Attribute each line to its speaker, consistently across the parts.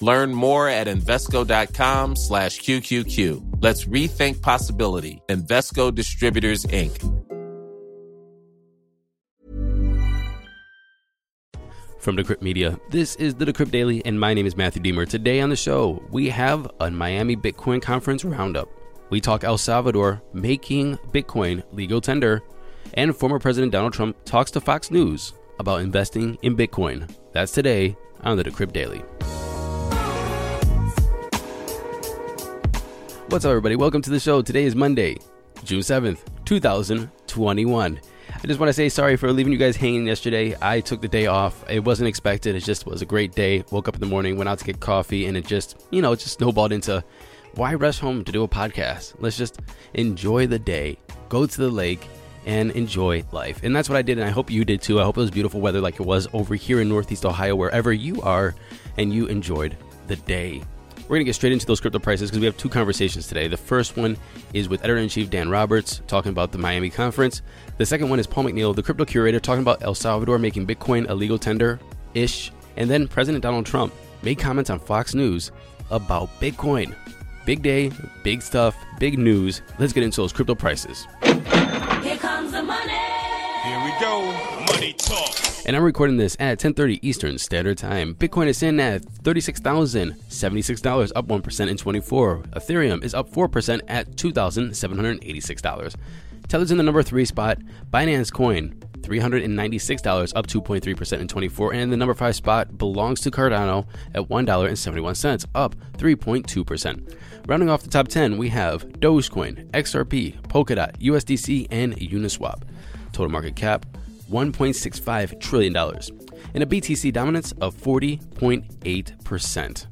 Speaker 1: Learn more at Invesco.com slash QQQ. Let's rethink possibility. Invesco Distributors, Inc.
Speaker 2: From Decrypt Media, this is the Decrypt Daily, and my name is Matthew Diemer. Today on the show, we have a Miami Bitcoin Conference roundup. We talk El Salvador making Bitcoin legal tender, and former President Donald Trump talks to Fox News about investing in Bitcoin. That's today on the Decrypt Daily. What's up, everybody? Welcome to the show. Today is Monday, June 7th, 2021. I just want to say sorry for leaving you guys hanging yesterday. I took the day off. It wasn't expected. It just was a great day. Woke up in the morning, went out to get coffee, and it just, you know, it just snowballed into why rush home to do a podcast? Let's just enjoy the day, go to the lake, and enjoy life. And that's what I did, and I hope you did too. I hope it was beautiful weather like it was over here in Northeast Ohio, wherever you are, and you enjoyed the day. We're going to get straight into those crypto prices because we have two conversations today. The first one is with editor in chief Dan Roberts talking about the Miami conference. The second one is Paul McNeil, the crypto curator, talking about El Salvador making Bitcoin a legal tender ish. And then President Donald Trump made comments on Fox News about Bitcoin. Big day, big stuff, big news. Let's get into those crypto prices.
Speaker 3: Here comes the money.
Speaker 4: Here we go. Money talk.
Speaker 2: And I'm recording this at 10:30 Eastern Standard Time. Bitcoin is in at $36,076, up 1% in 24. Ethereum is up 4% at $2,786. Tether's in the number 3 spot. Binance Coin $396, up 2.3% in 24, and the number 5 spot belongs to Cardano at $1.71, up 3.2%. Rounding off the top 10, we have Dogecoin, XRP, Polkadot, USDC, and Uniswap. Total market cap $1.65 trillion, and a BTC dominance of 40.8%.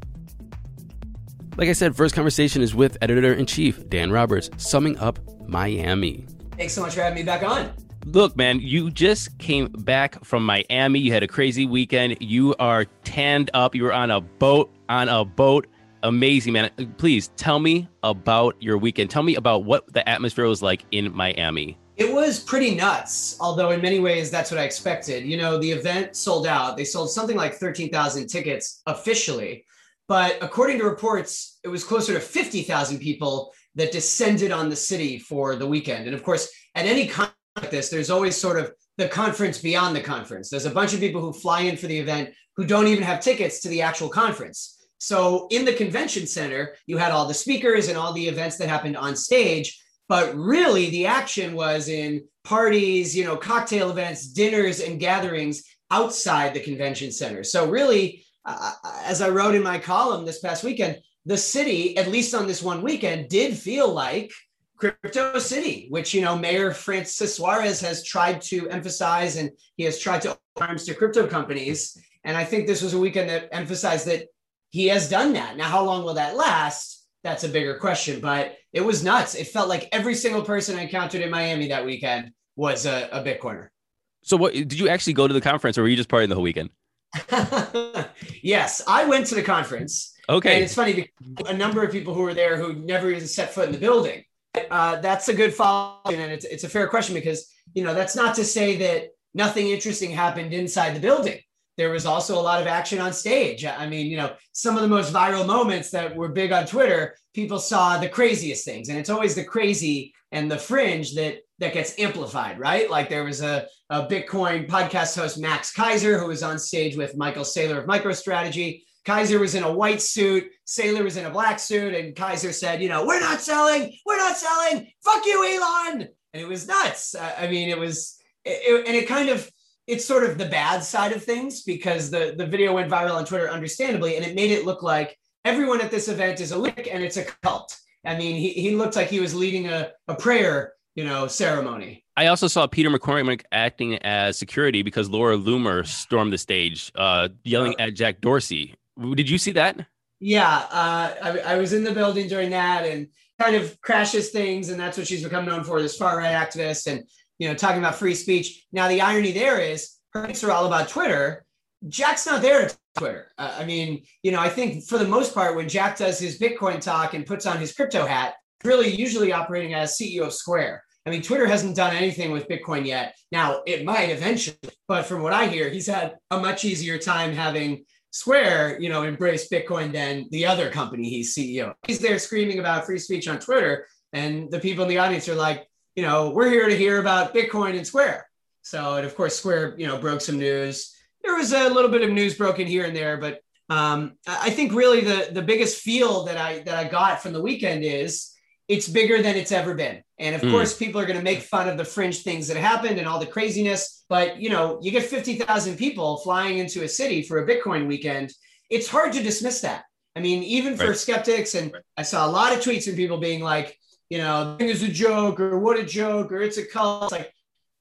Speaker 2: Like I said, first conversation is with editor in chief Dan Roberts, summing up Miami.
Speaker 5: Thanks so much for having me back on.
Speaker 2: Look, man, you just came back from Miami. You had a crazy weekend. You are tanned up. You were on a boat, on a boat. Amazing, man. Please tell me about your weekend. Tell me about what the atmosphere was like in Miami.
Speaker 5: It was pretty nuts, although in many ways that's what I expected. You know, the event sold out. They sold something like 13,000 tickets officially, but according to reports, it was closer to 50,000 people that descended on the city for the weekend. And of course, at any con like this, there's always sort of the conference beyond the conference. There's a bunch of people who fly in for the event who don't even have tickets to the actual conference. So in the convention center, you had all the speakers and all the events that happened on stage but really the action was in parties you know cocktail events dinners and gatherings outside the convention center. So really uh, as i wrote in my column this past weekend the city at least on this one weekend did feel like crypto city which you know mayor francis suarez has tried to emphasize and he has tried to arms to crypto companies. And i think this was a weekend that emphasized that he has done that. Now how long will that last that's a bigger question. But it was nuts. It felt like every single person I encountered in Miami that weekend was a, a Bitcoiner.
Speaker 2: So, what did you actually go to the conference, or were you just partying the whole weekend?
Speaker 5: yes, I went to the conference.
Speaker 2: Okay,
Speaker 5: and it's funny a number of people who were there who never even set foot in the building. Uh, that's a good follow, and it's it's a fair question because you know that's not to say that nothing interesting happened inside the building there was also a lot of action on stage. I mean, you know, some of the most viral moments that were big on Twitter, people saw the craziest things. And it's always the crazy and the fringe that that gets amplified, right? Like there was a, a Bitcoin podcast host, Max Keiser, who was on stage with Michael Saylor of MicroStrategy. Keiser was in a white suit, Saylor was in a black suit, and Keiser said, you know, we're not selling, we're not selling, fuck you, Elon. And it was nuts. I mean, it was, it, and it kind of, it's sort of the bad side of things because the the video went viral on Twitter, understandably, and it made it look like everyone at this event is a lick and it's a cult. I mean, he, he looked like he was leading a, a prayer, you know, ceremony.
Speaker 2: I also saw Peter McCormack acting as security because Laura Loomer stormed the stage, uh, yelling uh, at Jack Dorsey. Did you see that?
Speaker 5: Yeah, uh, I, I was in the building during that, and kind of crashes things, and that's what she's become known for. This far right activist, and you know, talking about free speech. Now, the irony there is her tweets are all about Twitter. Jack's not there Twitter. Uh, I mean, you know, I think for the most part, when Jack does his Bitcoin talk and puts on his crypto hat, really usually operating as CEO of Square. I mean, Twitter hasn't done anything with Bitcoin yet. Now, it might eventually, but from what I hear, he's had a much easier time having Square, you know, embrace Bitcoin than the other company he's CEO. He's there screaming about free speech on Twitter, and the people in the audience are like, you know, we're here to hear about Bitcoin and Square. So, and of course, Square, you know, broke some news. There was a little bit of news broken here and there, but um, I think really the the biggest feel that I that I got from the weekend is it's bigger than it's ever been. And of
Speaker 6: Mm.
Speaker 5: course, people are going to make fun of the fringe things that happened and all the craziness. But you know, you get fifty thousand people flying into a city for a Bitcoin weekend. It's hard to dismiss that. I mean, even for
Speaker 6: Right.
Speaker 5: skeptics, and I saw a lot of tweets from people being like, you know, thing is a joke, or what a joke, or it's a cult. It's like,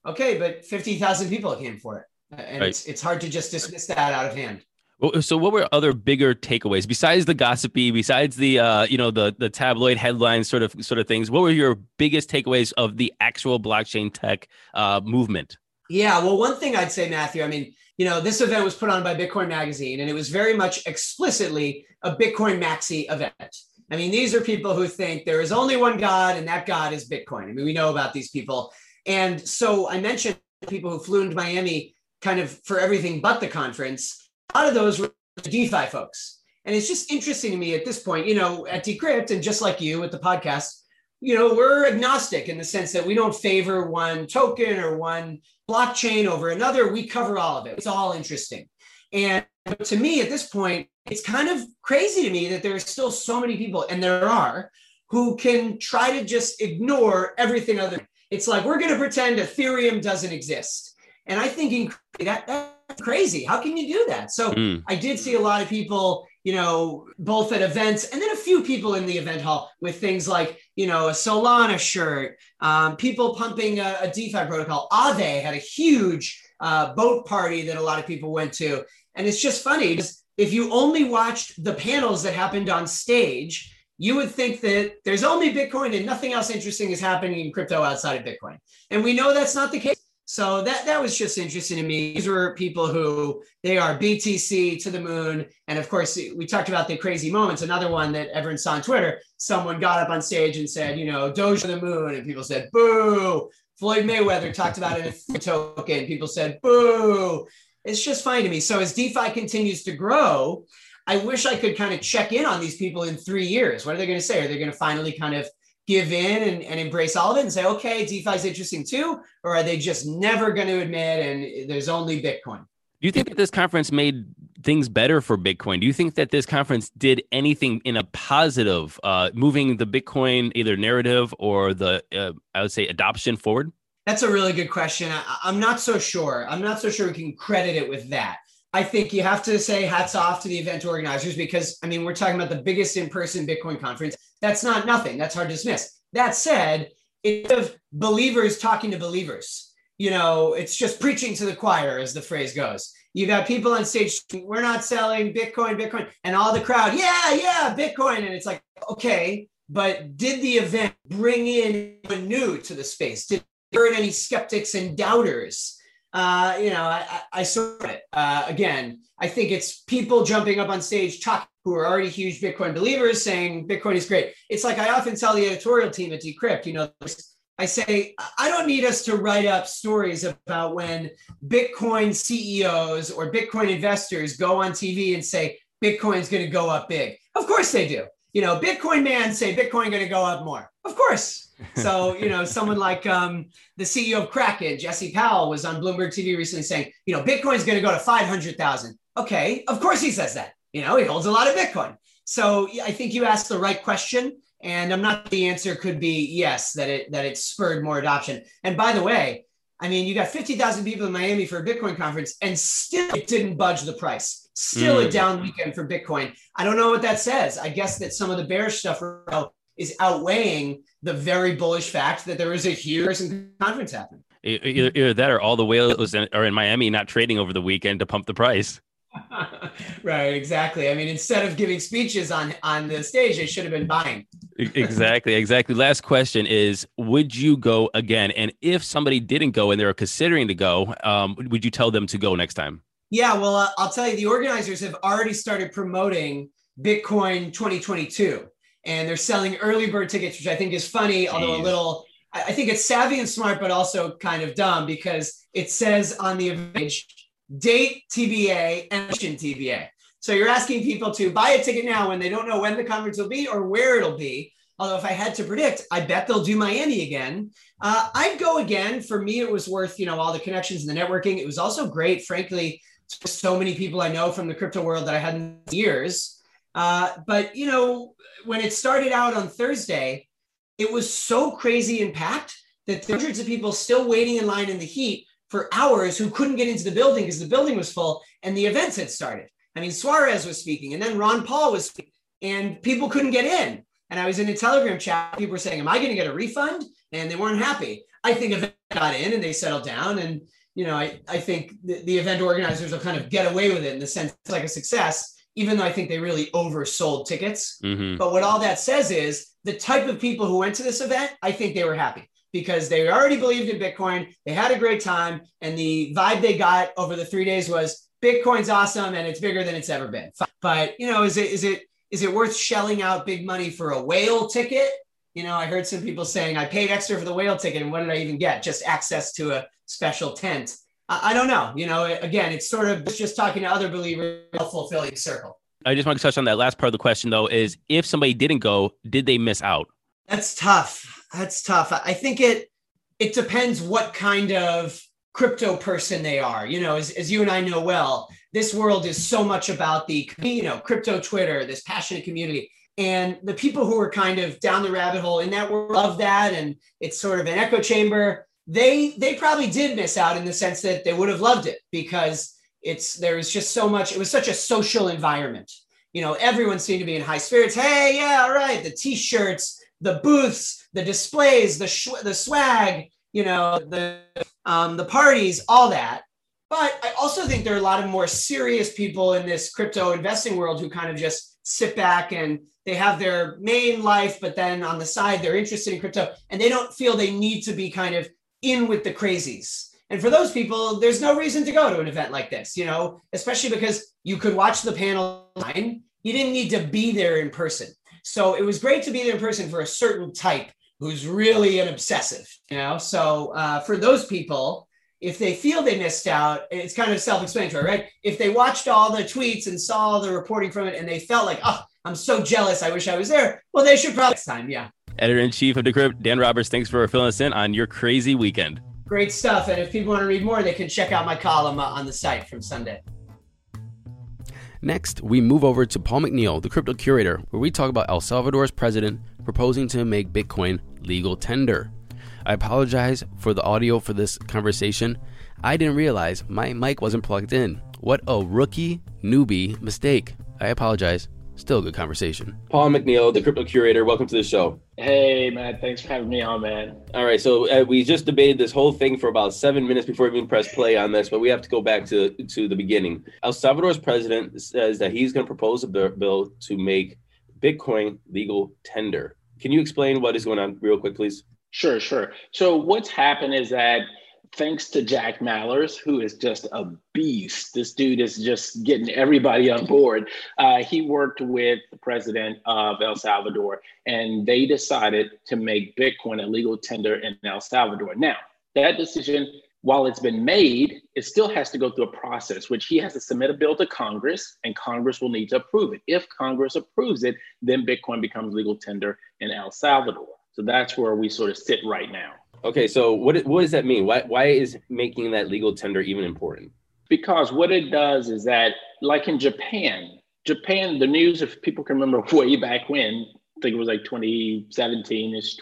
Speaker 5: okay, but fifty thousand people came for it, and
Speaker 6: Right.
Speaker 5: it's it's hard to just dismiss that out of hand.
Speaker 6: Well, So, what were other bigger takeaways besides the gossipy, besides the uh, you know the the tabloid headlines sort of sort of things? What were your biggest takeaways of the actual blockchain tech uh, movement?
Speaker 5: Yeah, well, one thing I'd say, Matthew, I mean, you know, this event was put on by Bitcoin Magazine, and it was very much explicitly a Bitcoin Maxi event. I mean, these are people who think there is only one God, and that God is Bitcoin. I mean, we know about these people. And so I mentioned people who flew into Miami kind of for everything but the conference. A lot of those were DeFi folks. And it's just interesting to me at this point, you know, at Decrypt, and just like you with the podcast, you know, we're agnostic in the sense that we don't favor one token or one blockchain over another. We cover all of it. It's all interesting. And to me, at this point, it's kind of crazy to me that there are still so many people, and there are, who can try to just ignore everything other. It's like we're going to pretend Ethereum doesn't exist. And I think that that's crazy. How can you do that? So
Speaker 6: Mm.
Speaker 5: I did see a lot of people, you know, both at events and then a few people in the event hall with things like, you know, a Solana shirt, um, people pumping a, a DeFi protocol. Aave had a huge uh, boat party that a lot of people went to. And it's just funny because if you only watched the panels that happened on stage, you would think that there's only Bitcoin and nothing else interesting is happening in crypto outside of Bitcoin. And we know that's not the case. So that that was just interesting to me. These were people who they are BTC to the moon, and of course we talked about the crazy moments. Another one that everyone saw on Twitter: someone got up on stage and said, you know, Doge to the moon, and people said, "Boo!" Floyd Mayweather talked about it in a token. People said, "Boo!" It's just fine to me. So as DeFi continues to grow, I wish I could kind of check in on these people in three years. What are they going to say? Are they going to finally kind of give in and, and embrace all of it and say, okay, DeFi is interesting too? Or are they just never going to admit and there's only Bitcoin?
Speaker 6: Do you think that this conference made things better for Bitcoin? Do you think that this conference did anything in a positive, uh, moving the Bitcoin either narrative or the, uh, I would say, adoption forward?
Speaker 5: That's a really good question. I, I'm not so sure. I'm not so sure we can credit it with that. I think you have to say hats off to the event organizers because, I mean, we're talking about the biggest in person Bitcoin conference. That's not nothing. That's hard to dismiss. That said, it's of believers talking to believers. You know, it's just preaching to the choir, as the phrase goes. You got people on stage, we're not selling Bitcoin, Bitcoin, and all the crowd, yeah, yeah, Bitcoin. And it's like, okay, but did the event bring in anyone new to the space? Did burn any skeptics and doubters? Uh, you know, I, I, saw it. Uh, again, I think it's people jumping up on stage talking who are already huge Bitcoin believers saying Bitcoin is great. It's like I often tell the editorial team at Decrypt, you know, I say, I don't need us to write up stories about when Bitcoin CEOs or Bitcoin investors go on TV and say Bitcoin's going to go up big. Of course they do. You know, Bitcoin man say Bitcoin going to go up more. Of course. So, you know, someone like um, the CEO of Kraken, Jesse Powell, was on Bloomberg TV recently saying, you know, Bitcoin's going to go to 500,000. Okay. Of course he says that. You know, he holds a lot of Bitcoin. So I think you asked the right question. And I'm not the answer could be yes, that it that it spurred more adoption. And by the way, I mean, you got 50,000 people in Miami for a Bitcoin conference and still it didn't budge the price. Still a
Speaker 6: Mm.
Speaker 5: down weekend for Bitcoin. I don't know what that says. I guess that some of the bearish stuff is outweighing the very bullish fact that there was a huge conference happening.
Speaker 6: Either, either that or all the whales are in Miami not trading over the weekend to pump the price.
Speaker 5: right, exactly. I mean, instead of giving speeches on on the stage, they should have been buying.
Speaker 6: Exactly, exactly. Last question is: Would you go again? And if somebody didn't go and they were considering to go, um, would you tell them to go next time?
Speaker 5: Yeah, well, uh, I'll tell you, the organizers have already started promoting Bitcoin 2022, and they're selling early bird tickets, which I think is funny, although a little. I think it's savvy and smart, but also kind of dumb because it says on the page date TBA and TBA. So you're asking people to buy a ticket now when they don't know when the conference will be or where it'll be. Although if I had to predict, I bet they'll do Miami again. Uh, I'd go again. For me, it was worth you know all the connections and the networking. It was also great, frankly. So many people I know from the crypto world that I hadn't in years. Uh, but you know, when it started out on Thursday, it was so crazy and packed that there were hundreds of people still waiting in line in the heat for hours who couldn't get into the building because the building was full and the events had started. I mean, Suarez was speaking and then Ron Paul was speaking and people couldn't get in. And I was in a Telegram chat. People were saying, Am I going to get a refund? And they weren't happy. I think event got in and they settled down. And, you know, I, I think the, the event organizers will kind of get away with it in the sense it's like a success, even though I think they really oversold tickets.
Speaker 6: Mm-hmm.
Speaker 5: But what all that says is the type of people who went to this event, I think they were happy because they already believed in Bitcoin. They had a great time. And the vibe they got over the three days was Bitcoin's awesome and it's bigger than it's ever been. But, you know, is it, is it, is it worth shelling out big money for a whale ticket? You know, I heard some people saying I paid extra for the whale ticket. And what did I even get? Just access to a special tent. I, I don't know. You know, again, it's sort of just talking to other believers, a fulfilling circle.
Speaker 6: I just want to touch on that last part of the question, though, is if somebody didn't go, did they miss out?
Speaker 5: That's tough. That's tough. I think it it depends what kind of crypto person they are. You know, as, as you and I know well, this world is so much about the you know crypto Twitter, this passionate community, and the people who are kind of down the rabbit hole in that world love that, and it's sort of an echo chamber. They they probably did miss out in the sense that they would have loved it because it's there was just so much. It was such a social environment. You know, everyone seemed to be in high spirits. Hey, yeah, all right, the t-shirts, the booths, the displays, the sh- the swag, you know, the um, the parties, all that. But I also think there are a lot of more serious people in this crypto investing world who kind of just sit back and they have their main life, but then on the side they're interested in crypto and they don't feel they need to be kind of in with the crazies. And for those people, there's no reason to go to an event like this, you know, especially because you could watch the panel online. You didn't need to be there in person. So it was great to be there in person for a certain type who's really an obsessive, you know. So uh, for those people, if they feel they missed out, it's kind of self-explanatory, right? If they watched all the tweets and saw the reporting from it, and they felt like, oh, I'm so jealous, I wish I was there. Well, they should probably next time, yeah.
Speaker 6: Editor in chief of Decrypt, Dan Roberts, thanks for filling us in on your crazy weekend.
Speaker 5: Great stuff. And if people want to read more, they can check out my column uh, on the site from Sunday.
Speaker 6: Next, we move over to Paul McNeil, the crypto curator, where we talk about El Salvador's president proposing to make Bitcoin legal tender. I apologize for the audio for this conversation. I didn't realize my mic wasn't plugged in. What a rookie newbie mistake. I apologize. Still a good conversation. Paul McNeil, the crypto curator, welcome to the show.
Speaker 7: Hey, man. Thanks for having me on, man.
Speaker 6: All right, so uh, we just debated this whole thing for about seven minutes before we even press play on this, but we have to go back to to the beginning. El Salvador's president says that he's going to propose a bill to make Bitcoin legal tender. Can you explain what is going on, real quick, please?
Speaker 7: Sure, sure. So what's happened is that thanks to Jack Mallers, who is just a beast, this dude is just getting everybody on board. Uh, he worked with the president of El Salvador, and they decided to make Bitcoin a legal tender in El Salvador. Now, that decision, while it's been made, it still has to go through a process, which he has to submit a bill to Congress, and Congress will need to approve it. If Congress approves it, then Bitcoin becomes legal tender in El Salvador. So that's where we sort of sit right now.
Speaker 6: Okay, so what what does that mean? Why why is making that legal tender even important?
Speaker 7: Because what it does is that, like in Japan, Japan, the news, if people can remember way back when, I think it was like 2017 ish,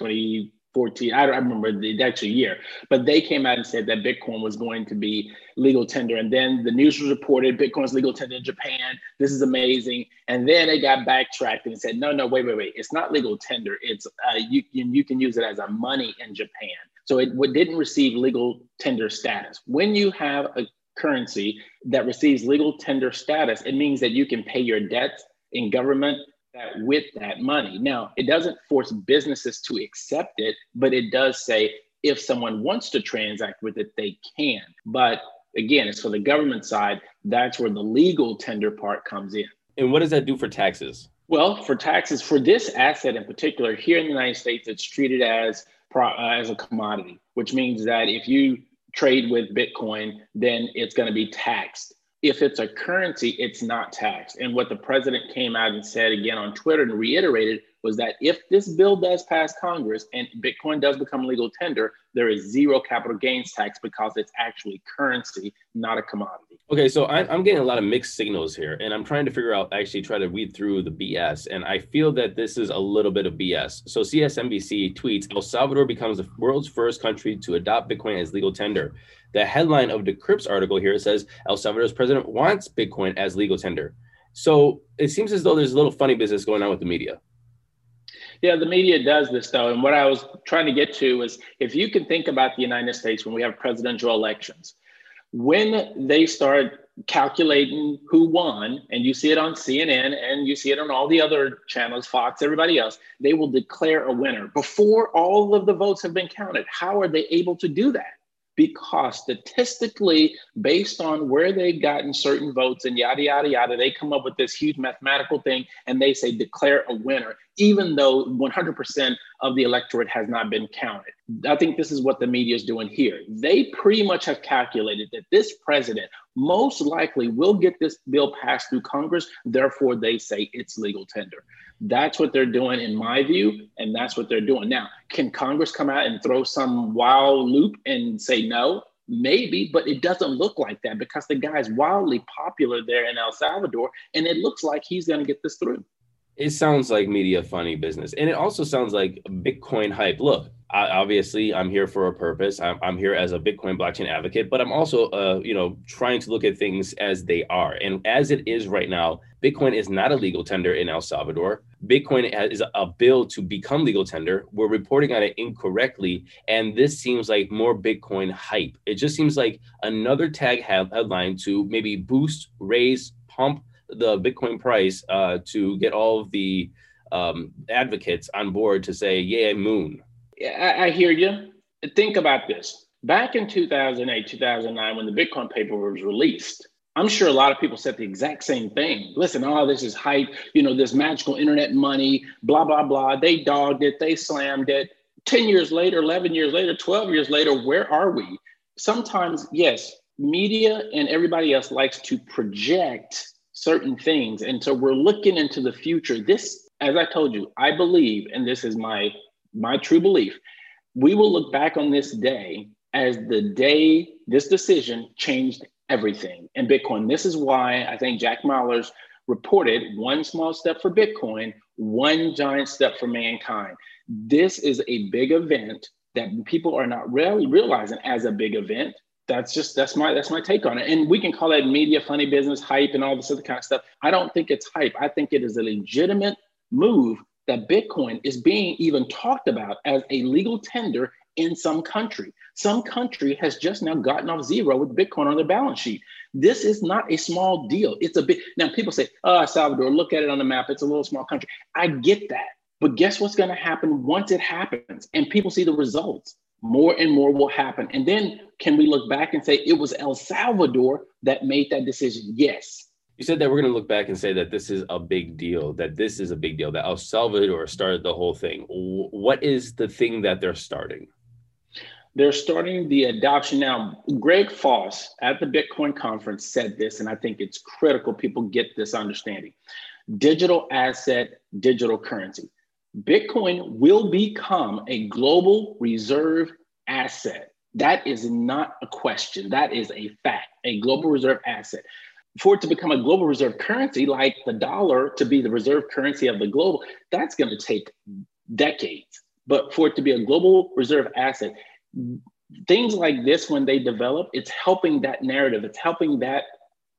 Speaker 7: 2014, I don't remember the actual year, but they came out and said that Bitcoin was going to be legal tender. And then the news was reported Bitcoin's legal tender in Japan. This is amazing. And then they got backtracked and said, no, no, wait, wait, wait. It's not legal tender. It's uh, you, you, can use it as a money in Japan. So it didn't receive legal tender status. When you have a currency that receives legal tender status, it means that you can pay your debts in government that with that money. Now, it doesn't force businesses to accept it, but it does say if someone wants to transact with it, they can. But again, it's for the government side. That's where the legal tender part comes in.
Speaker 6: And what does that do for taxes?
Speaker 7: Well, for taxes, for this asset in particular, here in the United States, it's treated as uh, as a commodity, which means that if you trade with Bitcoin, then it's going to be taxed. If it's a currency, it's not taxed. And what the president came out and said again on Twitter and reiterated was that if this bill does pass Congress and Bitcoin does become legal tender, there is zero capital gains tax because it's actually currency, not a commodity.
Speaker 6: Okay, so I'm getting a lot of mixed signals here, and I'm trying to figure out, actually, try to read through the BS, and I feel that this is a little bit of BS. So CSNBC tweets El Salvador becomes the world's first country to adopt Bitcoin as legal tender. The headline of the Decrypt's article here says El Salvador's president wants Bitcoin as legal tender. So it seems as though there's a little funny business going on with the media.
Speaker 7: Yeah, the media does this though. And what I was trying to get to is if you can think about the United States when we have presidential elections, when they start calculating who won, and you see it on CNN and you see it on all the other channels, Fox, everybody else, they will declare a winner before all of the votes have been counted. How are they able to do that? Because statistically, based on where they've gotten certain votes and yada, yada, yada, they come up with this huge mathematical thing and they say declare a winner, even though 100% of the electorate has not been counted. I think this is what the media is doing here. They pretty much have calculated that this president most likely will get this bill passed through Congress. Therefore, they say it's legal tender. That's what they're doing, in my view, and that's what they're doing. Now, can Congress come out and throw some wild loop and say no? Maybe, but it doesn't look like that because the guy's wildly popular there in El Salvador, and it looks like he's going to get this through.
Speaker 6: It sounds like media funny business, and it also sounds like Bitcoin hype. Look, I, obviously I'm here for a purpose. I'm, I'm, here as a Bitcoin blockchain advocate, but I'm also, uh, you know, trying to look at things as they are. And as it is right now, Bitcoin is not a legal tender in El Salvador. Bitcoin is a bill to become legal tender. We're reporting on it incorrectly, and this seems like more Bitcoin hype. It just seems like another tag headline to maybe boost, raise, pump the Bitcoin price uh, to get all of the um, advocates on board to say, "Yeah, moon."
Speaker 7: I, I hear you. Think about this. Back in 2008, 2009, when the Bitcoin paper was released, I'm sure a lot of people said the exact same thing. Listen, oh, this is hype, you know, this magical internet money, blah, blah, blah. They dogged it, they slammed it. 10 years later, 11 years later, 12 years later, where are we? Sometimes, yes, media and everybody else likes to project certain things. And so we're looking into the future. This, as I told you, I believe, and this is my my true belief, we will look back on this day as the day this decision changed everything in Bitcoin. This is why I think Jack Mallers reported one small step for Bitcoin, one giant step for mankind. This is a big event that people are not really realizing as a big event. That's just that's my that's my take on it. And we can call that media funny business hype and all this other kind of stuff. I don't think it's hype. I think it is a legitimate move that Bitcoin is being even talked about as a legal tender in some country. Some country has just now gotten off zero with Bitcoin on their balance sheet. This is not a small deal. It's a big, now people say, oh, Salvador, look at it on the map. It's a little small country. I get that. But guess what's going to happen once it happens and people see the results? More and more will happen. And then can we look back and say it was El Salvador that made that decision? Yes.
Speaker 6: You said that we're going to look back and say that this is a big deal, that this is a big deal, that El Salvador started the whole thing. What is the thing that they're starting?
Speaker 7: They're starting the adoption now. Greg Foss at the Bitcoin conference said this, and I think it's critical people get this understanding. Digital asset, digital currency. Bitcoin will become a global reserve asset. That is not a question. That is a fact, a global reserve asset for it to become a global reserve currency, like the dollar to be the reserve currency of the global, that's going to take decades. But for it to be a global reserve asset, things like this, when they develop, it's helping that narrative, it's helping that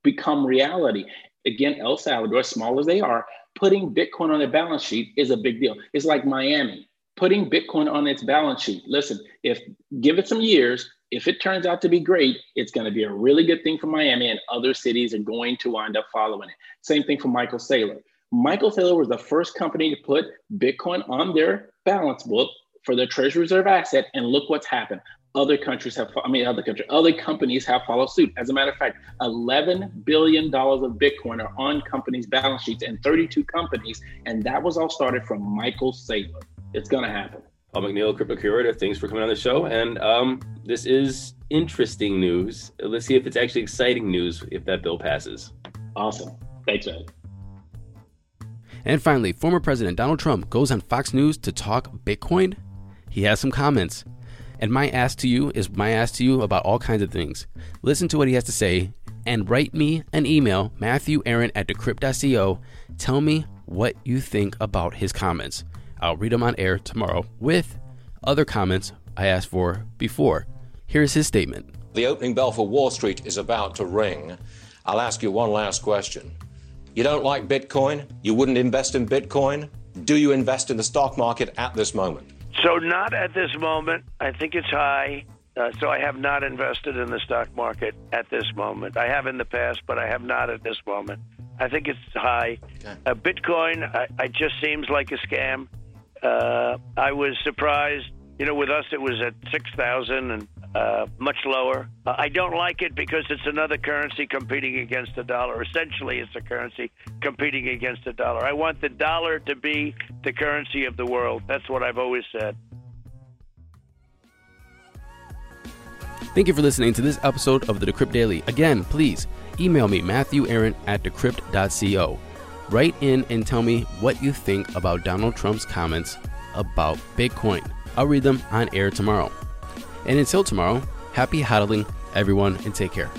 Speaker 7: become reality. Again, El Salvador, small as they are, putting Bitcoin on their balance sheet is a big deal. It's like Miami putting Bitcoin on its balance sheet. Listen, if give it some years, If it turns out to be great, it's going to be a really good thing for Miami, and other cities are going to wind up following it. Same thing for Michael Saylor. Michael Saylor was the first company to put Bitcoin on their balance book for their treasury reserve asset, and look what's happened. Other countries have, I mean, other countries, other companies have followed suit. As a matter of fact, $11 billion of Bitcoin are on companies' balance sheets and 32 companies, and that was all started from Michael Saylor. It's going to happen.
Speaker 2: Paul McNeil, Crypto Curator, thanks for coming on the show. And um, this is interesting news. Let's see if it's actually exciting news if that bill passes.
Speaker 7: Awesome. Thanks, man.
Speaker 2: And finally, former President Donald Trump goes on Fox News to talk Bitcoin. He has some comments. And my ask to you is my ask to you about all kinds of things. Listen to what he has to say and write me an email, Matthew Aaron at decrypt.co. Tell me what you think about his comments. I'll read them on air tomorrow with other comments I asked for before. Here's his statement.
Speaker 8: The opening bell for Wall Street is about to ring. I'll ask you one last question. You don't like Bitcoin? You wouldn't invest in Bitcoin? Do you invest in the stock market at this moment?
Speaker 9: So, not at this moment. I think it's high. Uh, so, I have not invested in the stock market at this moment. I have in the past, but I have not at this moment. I think it's high. Okay. Uh, Bitcoin, I, I just seems like a scam. Uh, I was surprised. You know, with us, it was at 6,000 and uh, much lower. Uh, I don't like it because it's another currency competing against the dollar. Essentially, it's a currency competing against the dollar. I want the dollar to be the currency of the world. That's what I've always said.
Speaker 2: Thank you for listening to this episode of the Decrypt Daily. Again, please email me, Matthew Aaron at decrypt.co. Write in and tell me what you think about Donald Trump's comments about Bitcoin. I'll read them on air tomorrow. And until tomorrow, happy hodling, everyone, and take care.